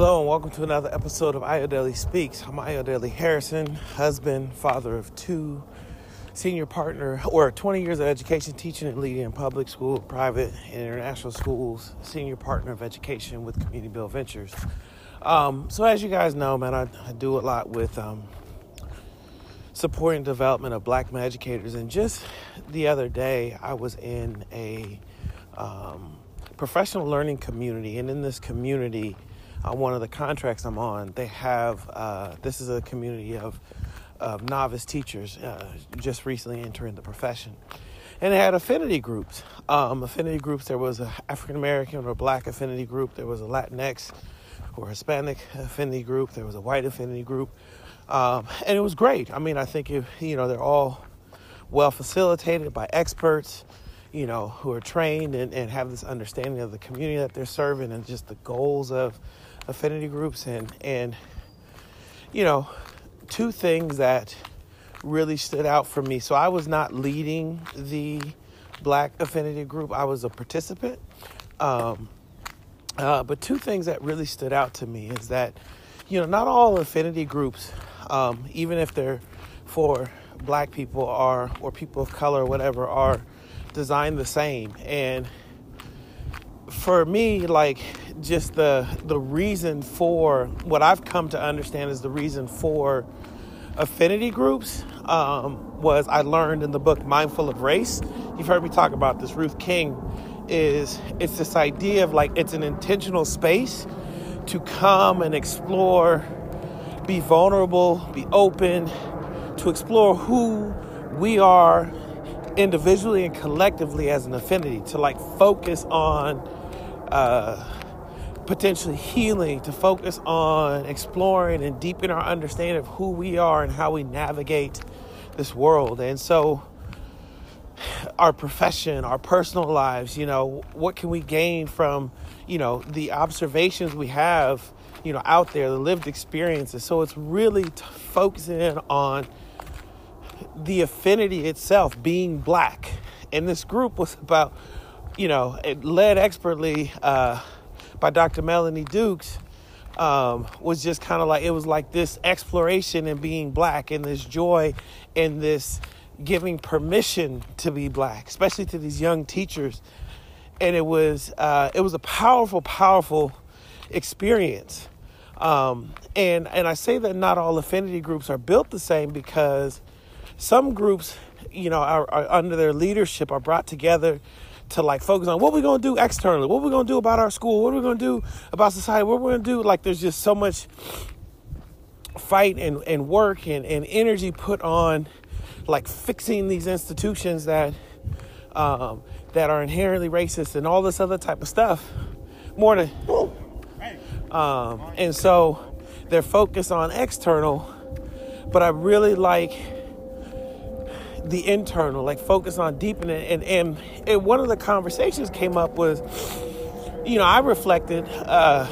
Hello and welcome to another episode of Ayodele Speaks. I'm Ayodele Harrison, husband, father of two, senior partner, or 20 years of education teaching and leading in public school, private, and international schools, senior partner of education with Community Build Ventures. Um, so as you guys know, man, I, I do a lot with um, supporting development of black educators. And just the other day, I was in a um, professional learning community, and in this community, uh, one of the contracts I'm on, they have uh, this is a community of, of novice teachers uh, just recently entering the profession. And they had affinity groups. Um, affinity groups, there was an African American or black affinity group, there was a Latinx or Hispanic affinity group, there was a white affinity group. Um, and it was great. I mean, I think, if, you know, they're all well facilitated by experts you know, who are trained and, and have this understanding of the community that they're serving and just the goals of affinity groups and and you know two things that really stood out for me. So i was not leading the black affinity group. I was a participant. Um, uh, but two things that really stood out to me is that you know not all affinity groups um, even if they're for black people are or people of color or whatever are designed the same. And for me like just the the reason for what I've come to understand is the reason for affinity groups um, was I learned in the book Mindful of Race. You've heard me talk about this. Ruth King is it's this idea of like it's an intentional space to come and explore, be vulnerable, be open, to explore who we are individually and collectively as an affinity, to like focus on. Uh, potentially healing to focus on exploring and deepening our understanding of who we are and how we navigate this world. And so, our profession, our personal lives, you know, what can we gain from, you know, the observations we have, you know, out there, the lived experiences. So it's really t- focusing in on the affinity itself, being black. And this group was about, you know, it led expertly. Uh, by Dr. Melanie Dukes um, was just kind of like it was like this exploration in being black and this joy and this giving permission to be black, especially to these young teachers. And it was uh, it was a powerful, powerful experience. Um, and and I say that not all affinity groups are built the same because some groups, you know, are, are under their leadership are brought together to like focus on what we're gonna do externally, what we're gonna do about our school, what we're gonna do about society, what we're gonna do. Like there's just so much fight and, and work and, and energy put on like fixing these institutions that um, that are inherently racist and all this other type of stuff. More um, and so they're focused on external, but I really like the internal, like focus on deepening. And, and, and one of the conversations came up was, you know, I reflected uh,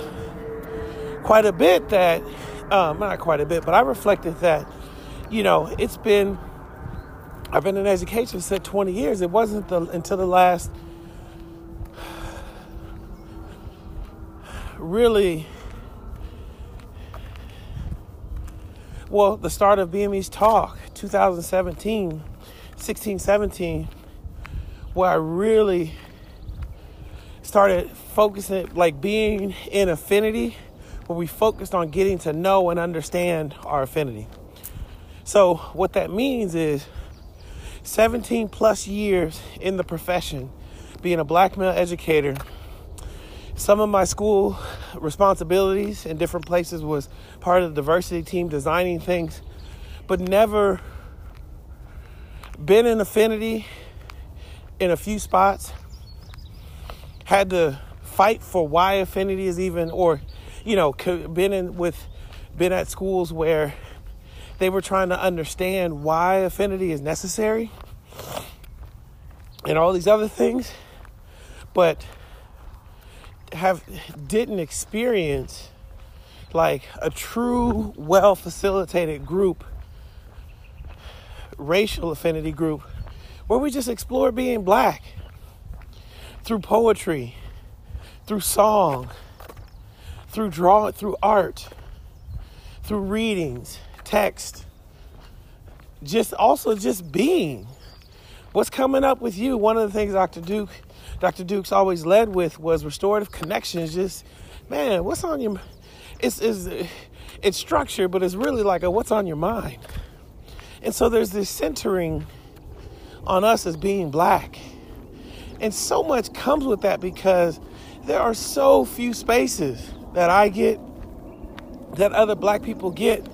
quite a bit that, um, not quite a bit, but I reflected that, you know, it's been, I've been in education since 20 years. It wasn't the, until the last, really, well, the start of BME's talk, 2017 16, 17, where I really started focusing, like being in affinity, where we focused on getting to know and understand our affinity. So, what that means is 17 plus years in the profession, being a black male educator. Some of my school responsibilities in different places was part of the diversity team, designing things, but never been in affinity in a few spots. Had to fight for why affinity is even, or you know, been in with, been at schools where they were trying to understand why affinity is necessary and all these other things, but have didn't experience like a true well facilitated group racial affinity group where we just explore being black through poetry, through song, through draw, through art, through readings, text, just also just being. What's coming up with you? One of the things Dr. Duke, Dr. Duke's always led with was restorative connections. Just, man, what's on your it's, it's, it's structured, but it's really like a what's on your mind. And so there's this centering on us as being black. And so much comes with that because there are so few spaces that I get, that other black people get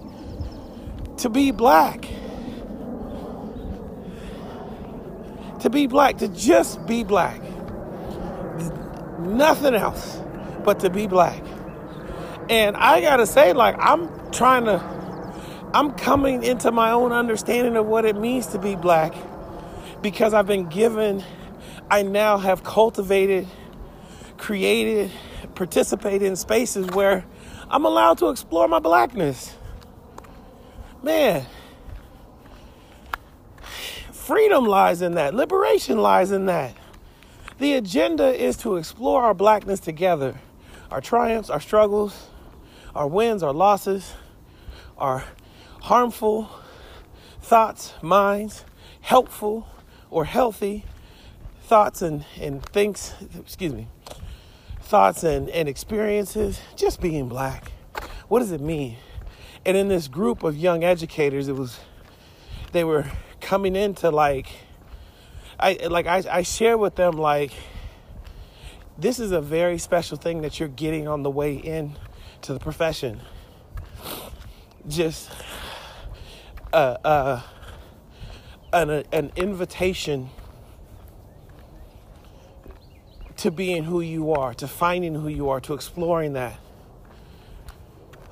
to be black. To be black, to just be black. Nothing else but to be black. And I gotta say, like, I'm trying to, I'm coming into my own understanding of what it means to be black because I've been given, I now have cultivated, created, participated in spaces where I'm allowed to explore my blackness. Man, freedom lies in that, liberation lies in that. The agenda is to explore our blackness together, our triumphs, our struggles, our wins, our losses, our harmful thoughts, minds, helpful or healthy thoughts and, and things, excuse me, thoughts and, and experiences, just being black. What does it mean? And in this group of young educators, it was, they were coming into like, I like I, I share with them like this is a very special thing that you're getting on the way in to the profession. Just uh, uh, an, an invitation to being who you are, to finding who you are, to exploring that.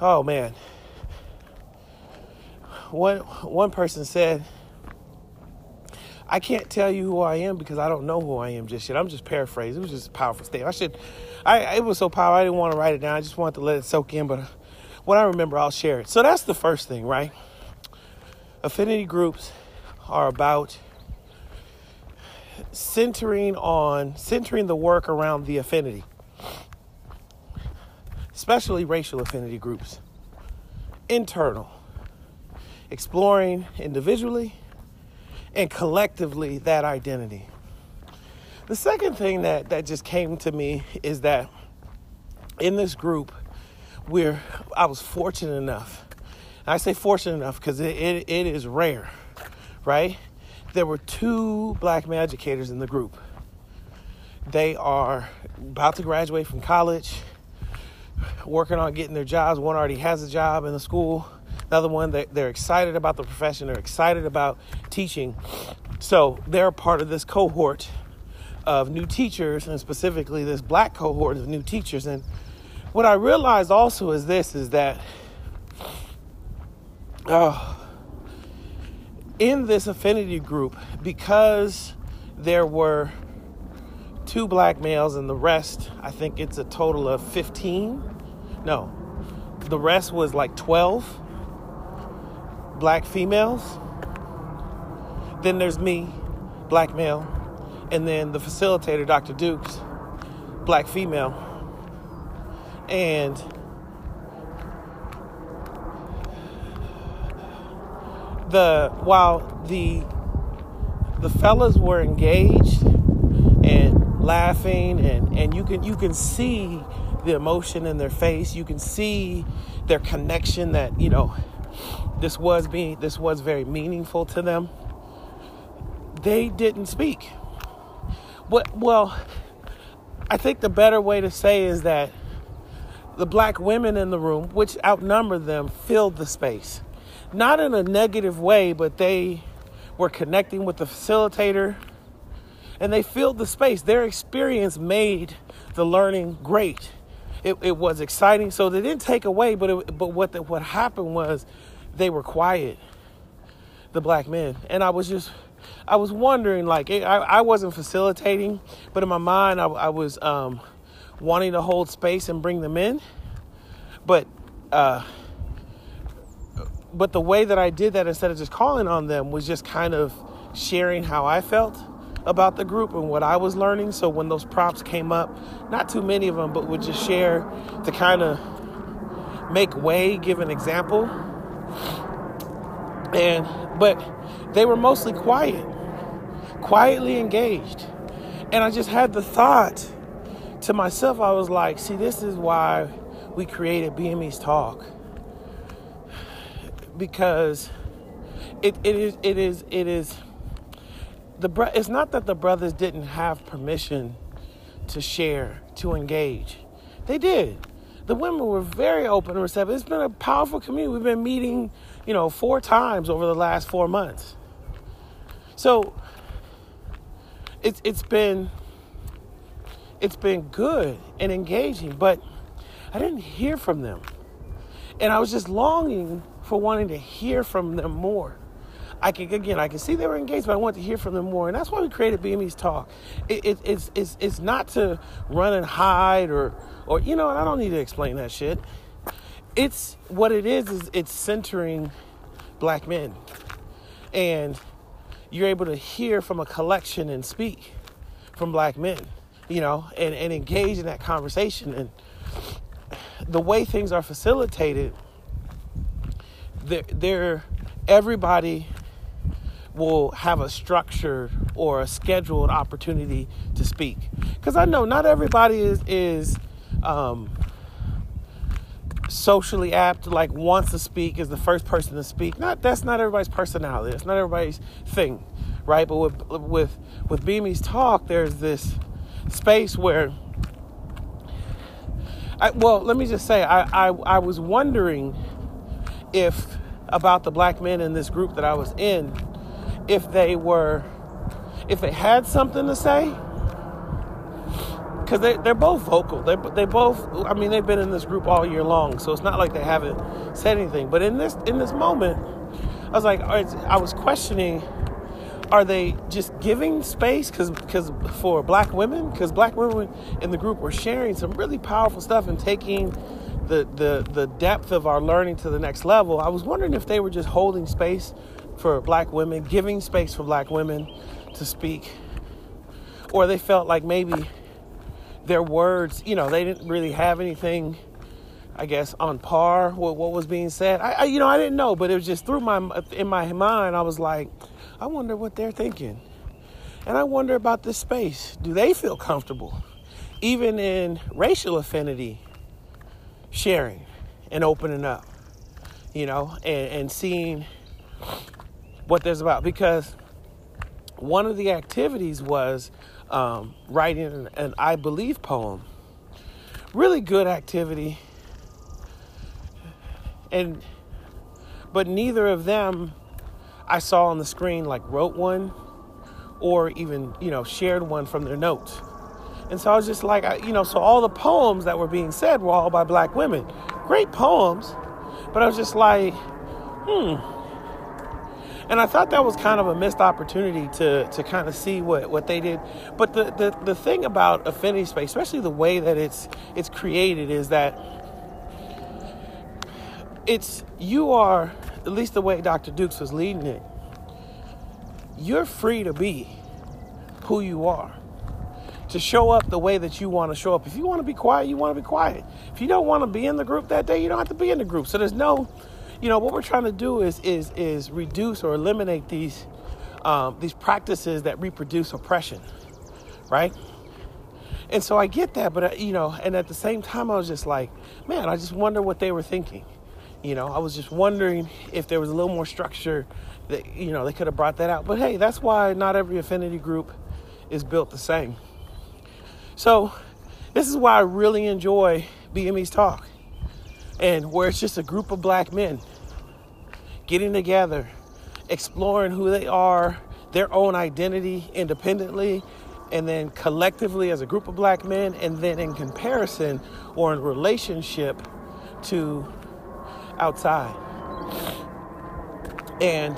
Oh man. One one person said, I can't tell you who I am because I don't know who I am just yet. I'm just paraphrasing. It was just a powerful statement. I should I it was so powerful I didn't want to write it down. I just wanted to let it soak in, but when I remember I'll share it. So that's the first thing, right? Affinity groups are about centering on centering the work around the affinity especially racial affinity groups. Internal exploring individually and collectively that identity. The second thing that that just came to me is that in this group we're i was fortunate enough i say fortunate enough because it, it, it is rare right? There were two black educators in the group. They are about to graduate from college, working on getting their jobs. One already has a job in the school. Another other one, they're excited about the profession. They're excited about teaching. So they're part of this cohort of new teachers, and specifically this black cohort of new teachers. And what I realized also is this: is that, oh, in this affinity group, because there were two black males and the rest, I think it's a total of 15. No, the rest was like 12 black females. Then there's me, black male, and then the facilitator, Dr. Dukes, black female. And the while the the fellas were engaged and laughing and and you can you can see the emotion in their face. You can see their connection that you know this was being this was very meaningful to them. They didn't speak. What well i think the better way to say is that the black women in the room which outnumbered them filled the space not in a negative way, but they were connecting with the facilitator and they filled the space. Their experience made the learning great. It, it was exciting, so they didn't take away. But it, but what the, what happened was they were quiet, the black men, and I was just I was wondering like I, I wasn't facilitating, but in my mind I, I was um, wanting to hold space and bring them in, but. Uh, but the way that I did that instead of just calling on them was just kind of sharing how I felt about the group and what I was learning. So when those props came up, not too many of them, but would just share to kind of make way, give an example. And but they were mostly quiet, quietly engaged. And I just had the thought to myself, I was like, see, this is why we created BME's Talk. Because it, it is it is it is the bro- it's not that the brothers didn't have permission to share, to engage. They did. The women were very open and receptive. It's been a powerful community. We've been meeting, you know, four times over the last four months. So it's it's been it's been good and engaging, but I didn't hear from them. And I was just longing for wanting to hear from them more. I can again, I can see they were engaged, but I want to hear from them more, and that's why we created BME's Talk. It, it, it's it's it's not to run and hide or or you know, I don't need to explain that shit. It's what it is is it's centering black men, and you're able to hear from a collection and speak from black men, you know, and and engage in that conversation and the way things are facilitated. They're everybody will have a structured or a scheduled opportunity to speak. Because I know not everybody is is um, socially apt, like wants to speak, is the first person to speak. Not that's not everybody's personality. It's not everybody's thing, right? But with with with BME's talk, there's this space where. I, well, let me just say, I, I, I was wondering if about the black men in this group that I was in if they were, if they had something to say, because they, they're both vocal. They, they both, I mean, they've been in this group all year long, so it's not like they haven't said anything. But in this, in this moment, I was like, I was questioning, are they just giving space because because for black women because black women in the group were sharing some really powerful stuff and taking the, the the depth of our learning to the next level i was wondering if they were just holding space for black women, giving space for black women to speak, or they felt like maybe their words, you know, they didn't really have anything, I guess, on par with what was being said. I, I you know, I didn't know, but it was just through my in my mind. I was like, I wonder what they're thinking, and I wonder about this space. Do they feel comfortable, even in racial affinity, sharing and opening up, you know, and, and seeing what there's about because one of the activities was um, writing an, an I believe poem. Really good activity. And but neither of them I saw on the screen like wrote one or even, you know, shared one from their notes. And so I was just like, I, you know, so all the poems that were being said were all by black women. Great poems, but I was just like, hmm, and I thought that was kind of a missed opportunity to to kind of see what, what they did. But the, the, the thing about affinity space, especially the way that it's it's created, is that it's you are at least the way Dr. Dukes was leading it. You're free to be who you are to show up the way that you want to show up. If you want to be quiet, you want to be quiet. If you don't want to be in the group that day, you don't have to be in the group. So there's no you know what we're trying to do is is is reduce or eliminate these um, these practices that reproduce oppression, right? And so I get that, but you know, and at the same time, I was just like, man, I just wonder what they were thinking. You know, I was just wondering if there was a little more structure that you know they could have brought that out. But hey, that's why not every affinity group is built the same. So this is why I really enjoy BME's talk and where it's just a group of black men getting together, exploring who they are, their own identity independently, and then collectively as a group of black men, and then in comparison or in relationship to outside. And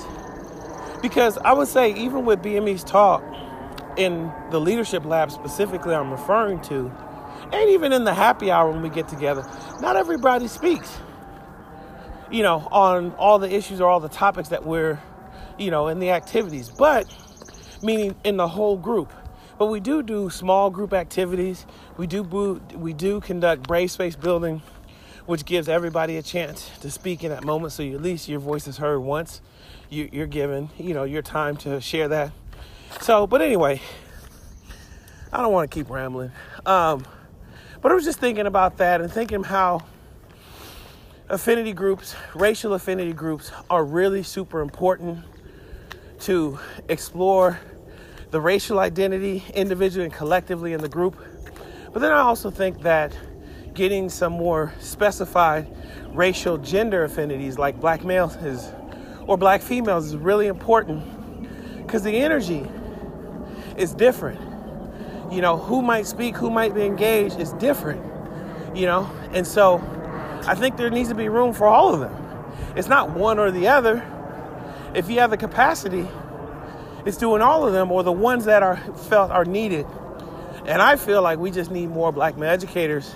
because I would say, even with BME's talk, in the leadership lab specifically, I'm referring to, and even in the happy hour when we get together, not everybody speaks, you know, on all the issues or all the topics that we're, you know, in the activities, but meaning in the whole group. But we do do small group activities. We do we do conduct brave space building. which gives everybody a chance to speak in that moment. So at least your voice is heard once. You, you're given, you know, your time to share that. So, but anyway, I don't want to keep rambling. Um, but I was just thinking about that and thinking how affinity groups, racial affinity groups, are really super important to explore the racial identity individually and collectively in the group. But then I also think that getting some more specified racial gender affinities like black males is or black females is really important because the energy is different. You know, who might speak, who might be engaged is different, you know, and so I think there needs to be room for all of them. It's not one or the other. If you have the capacity, it's doing all of them or the ones that are felt are needed. And I feel like we just need more black male educators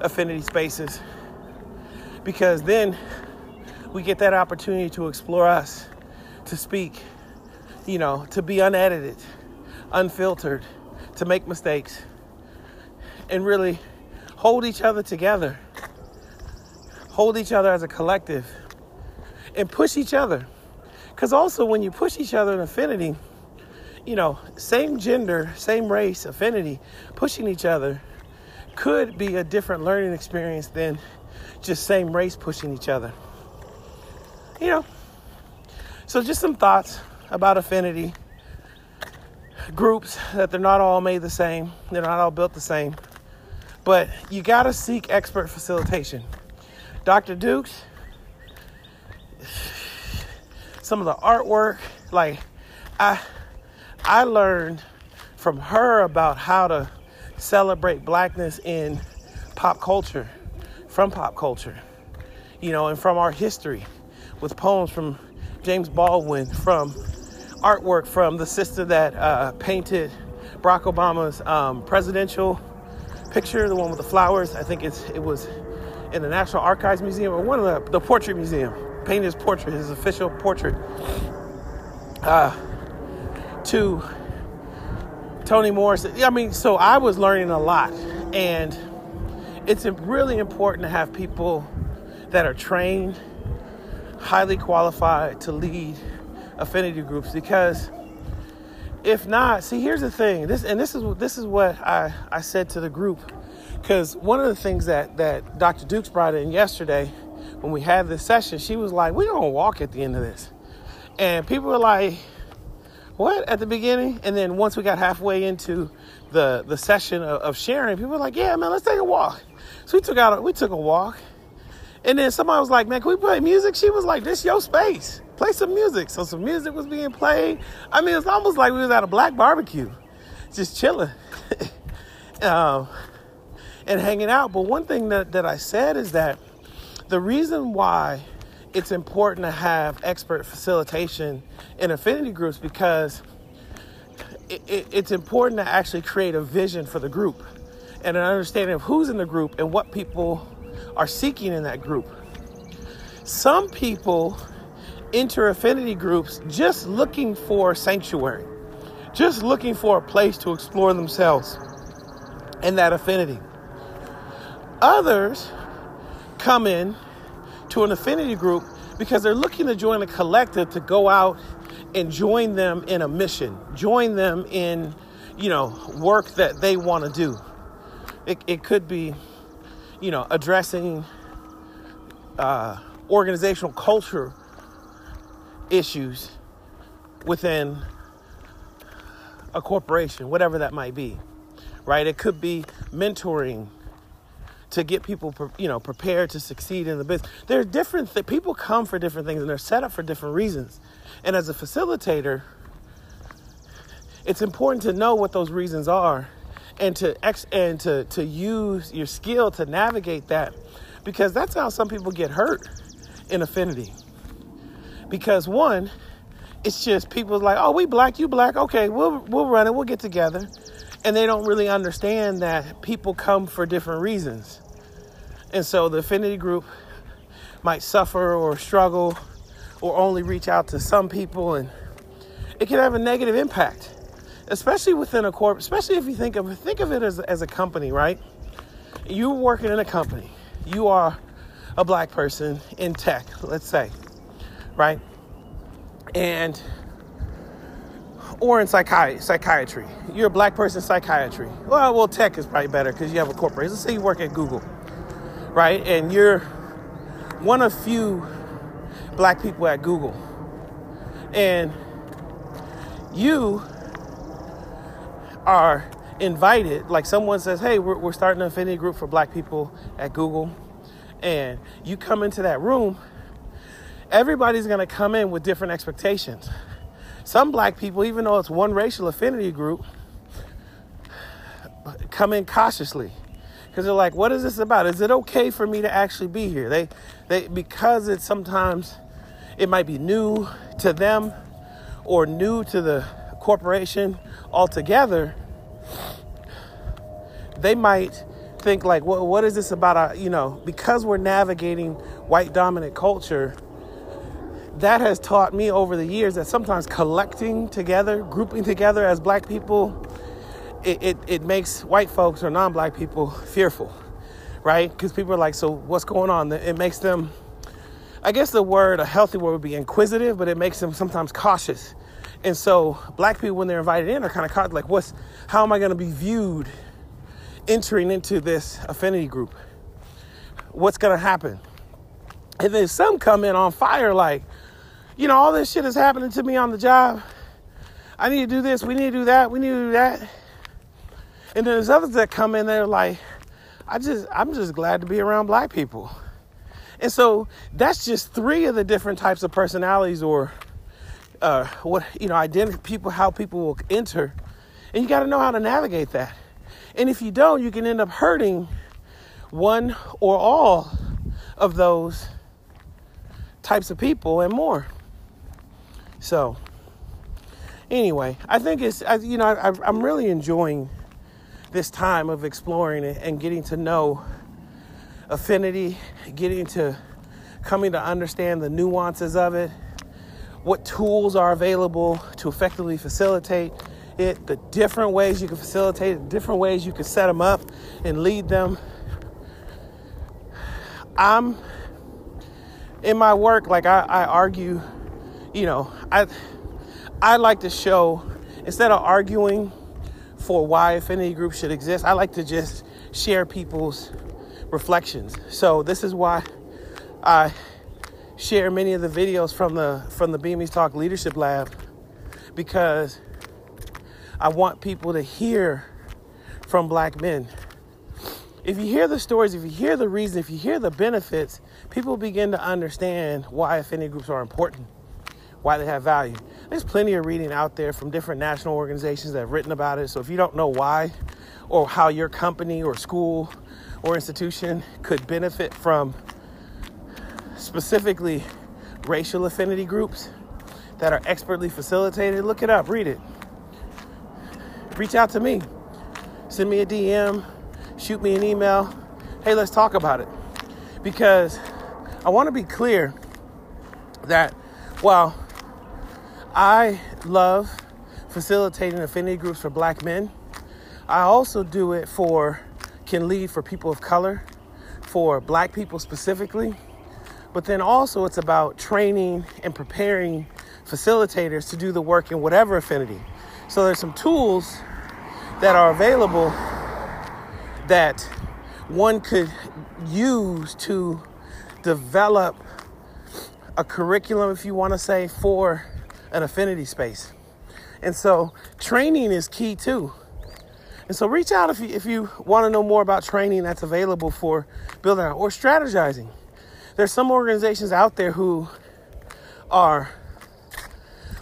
affinity spaces because then we get that opportunity to explore us, to speak, you know, to be unedited, unfiltered, to make mistakes, and really hold each other together, hold each other as a collective, and push each other. Because also, when you push each other in affinity, you know, same gender, same race, affinity, pushing each other could be a different learning experience than just same race pushing each other. You know, so just some thoughts about affinity groups that they're not all made the same, they're not all built the same, but you got to seek expert facilitation. Dr. Dukes, some of the artwork, like I I learned from her about how to celebrate blackness in pop culture, from pop culture, you know, and from our history with poems from James Baldwin, from artwork from the sister that uh, painted Barack Obama's um, presidential picture, the one with the flowers. I think it's it was in the National Archives Museum or one of the the portrait museum. Painted his portrait, his official portrait. Uh, to Toni Morrison. I mean, so I was learning a lot, and it's really important to have people that are trained, highly qualified to lead affinity groups because if not, see, here's the thing. This and this is this is what I I said to the group. Because one of the things that that Dr. Dukes brought in yesterday when we had this session, she was like, "We're gonna walk at the end of this," and people were like what? at the beginning. And then once we got halfway into the the session of, of, sharing people were like yeah man let's take a walk. So we took out a, we took a walk. And then somebody was like man can we play music? She was like this your space play some music. So some music was being played. I mean it's almost like we was at a black barbecue just chilling um, and hanging out. But one thing that, that i said is that the reason why it's important to have expert facilitation in affinity groups because it, it, it's important to actually create a vision for the group and an understanding of who's in the group and what people are seeking in that group. Some people enter affinity groups just looking for sanctuary, just looking for a place to explore themselves in that affinity. Others come in to an affinity group because they're looking to join a collective to go out and join them in a mission, join them in, you know, work that they want to do. It, it could be, you know, addressing uh, organizational culture issues within a corporation, whatever that might be, right? It could be mentoring to get people, you know, prepared to succeed in the business. There are different th- people come for different things, and they're set up for different reasons. And as a facilitator, it's important to know what those reasons are, and to ex- and to to use your skill to navigate that, because that's how some people get hurt in affinity. Because one, it's just people like, oh, we black, you black, okay, we'll we'll run it, we'll get together. And they don't really understand that people come for different reasons. And so the affinity group might suffer or struggle or only reach out to some people and it can have a negative impact especially within a corp especially if you think of think of it as, as a company right? You're working in a company. You are a black person in tech, let's say, right? And or in psychi- psychiatry. You're a black person in psychiatry. Well, well, tech is probably better because you have a corporation. Let's say you work at Google, right? And you're one of few black people at Google. And you are invited, like someone says, hey, we're, we're starting an affinity group for black people at Google. And you come into that room, everybody's gonna come in with different expectations. Some black people, even though it's one racial affinity group, come in cautiously because they're like, "What is this about? Is it okay for me to actually be here?" They, they because it's sometimes it might be new to them or new to the corporation altogether. They might think like, "What? What is this about?" You know, because we're navigating white dominant culture that has taught me over the years that sometimes collecting together, grouping together as black people, it, it, it makes white folks or non black people fearful, right? Because people are like, so what's going on? It makes them, I guess the word, a healthy word would be inquisitive, but it makes them sometimes cautious. And so black people, when they're invited in, are kind of caught like, what's, how am I going to be viewed entering into this affinity group? What's going to happen? And then some come in on fire like, you know, all this shit is happening to me on the job. I need to do this, we need to do that, we need to do that. And then there's others that come in there like, I just I'm just glad to be around black people. And so that's just three of the different types of personalities or uh, what you know, identity people how people will enter. And you gotta know how to navigate that. And if you don't, you can end up hurting one or all of those types of people and more. So, anyway, I think it's, I, you know, I, I'm really enjoying this time of exploring it and getting to know affinity, getting to coming to understand the nuances of it, what tools are available to effectively facilitate it, the different ways you can facilitate it, different ways you can set them up and lead them. I'm in my work, like I, I argue you know, I I like to show instead of arguing for why affinity groups should exist, I like to just share people's reflections. So this is why I share many of the videos from the from the BME's Talk Leadership Lab because I want people to hear from black men. If you hear the stories, if you hear the reason, if you hear the benefits, people begin to understand why affinity groups are important why they have value. There's plenty of reading out there from different national organizations that have written about it. So if you don't know why or how your company or school or institution could benefit from specifically racial affinity groups that are expertly facilitated, look it up, read it. Reach out to me. Send me a DM, shoot me an email. Hey, let's talk about it. Because I want to be clear that while I love facilitating affinity groups for black men. I also do it for, can lead for people of color, for black people specifically. But then also it's about training and preparing facilitators to do the work in whatever affinity. So there's some tools that are available that one could use to develop a curriculum, if you want to say, for an affinity space. And so training is key too. And so reach out if you, if you want to know more about training that's available for building out or strategizing. There's some organizations out there who are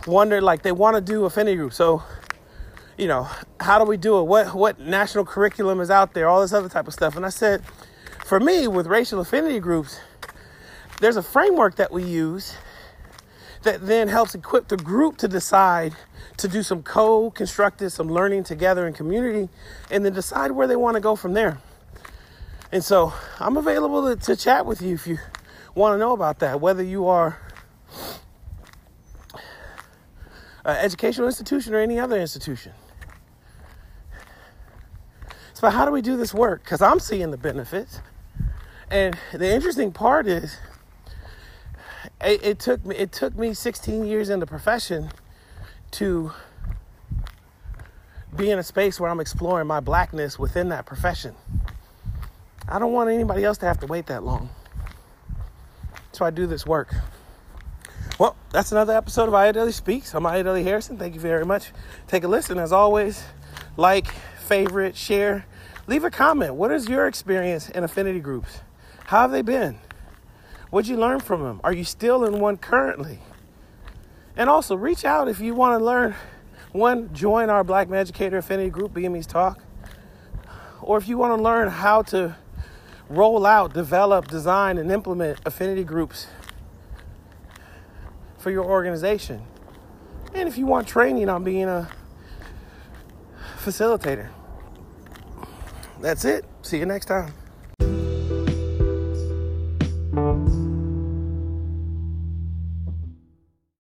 wonder like they want to do affinity groups. So, you know, how do we do it? What what national curriculum is out there? All this other type of stuff. And I said, for me, with racial affinity groups, there's a framework that we use that then helps equip the group to decide to do some co constructed, some learning together in community, and then decide where they want to go from there. And so I'm available to, to chat with you if you want to know about that, whether you are an educational institution or any other institution. So, how do we do this work? Because I'm seeing the benefits. And the interesting part is, it, it took me it took me 16 years in the profession to be in a space where I'm exploring my blackness within that profession. I don't want anybody else to have to wait that long. So I do this work. Well, that's another episode of Ayodele Speaks. I'm Ayodele Harrison. Thank you very much. Take a listen. As always, like, favorite, share, leave a comment. What is your experience in affinity groups? How have they been? What'd you learn from them? Are you still in one currently? And also, reach out if you want to learn. One, join our Black Educator Affinity Group, BME's Talk. Or if you want to learn how to roll out, develop, design, and implement affinity groups for your organization. And if you want training on being a facilitator. That's it. See you next time.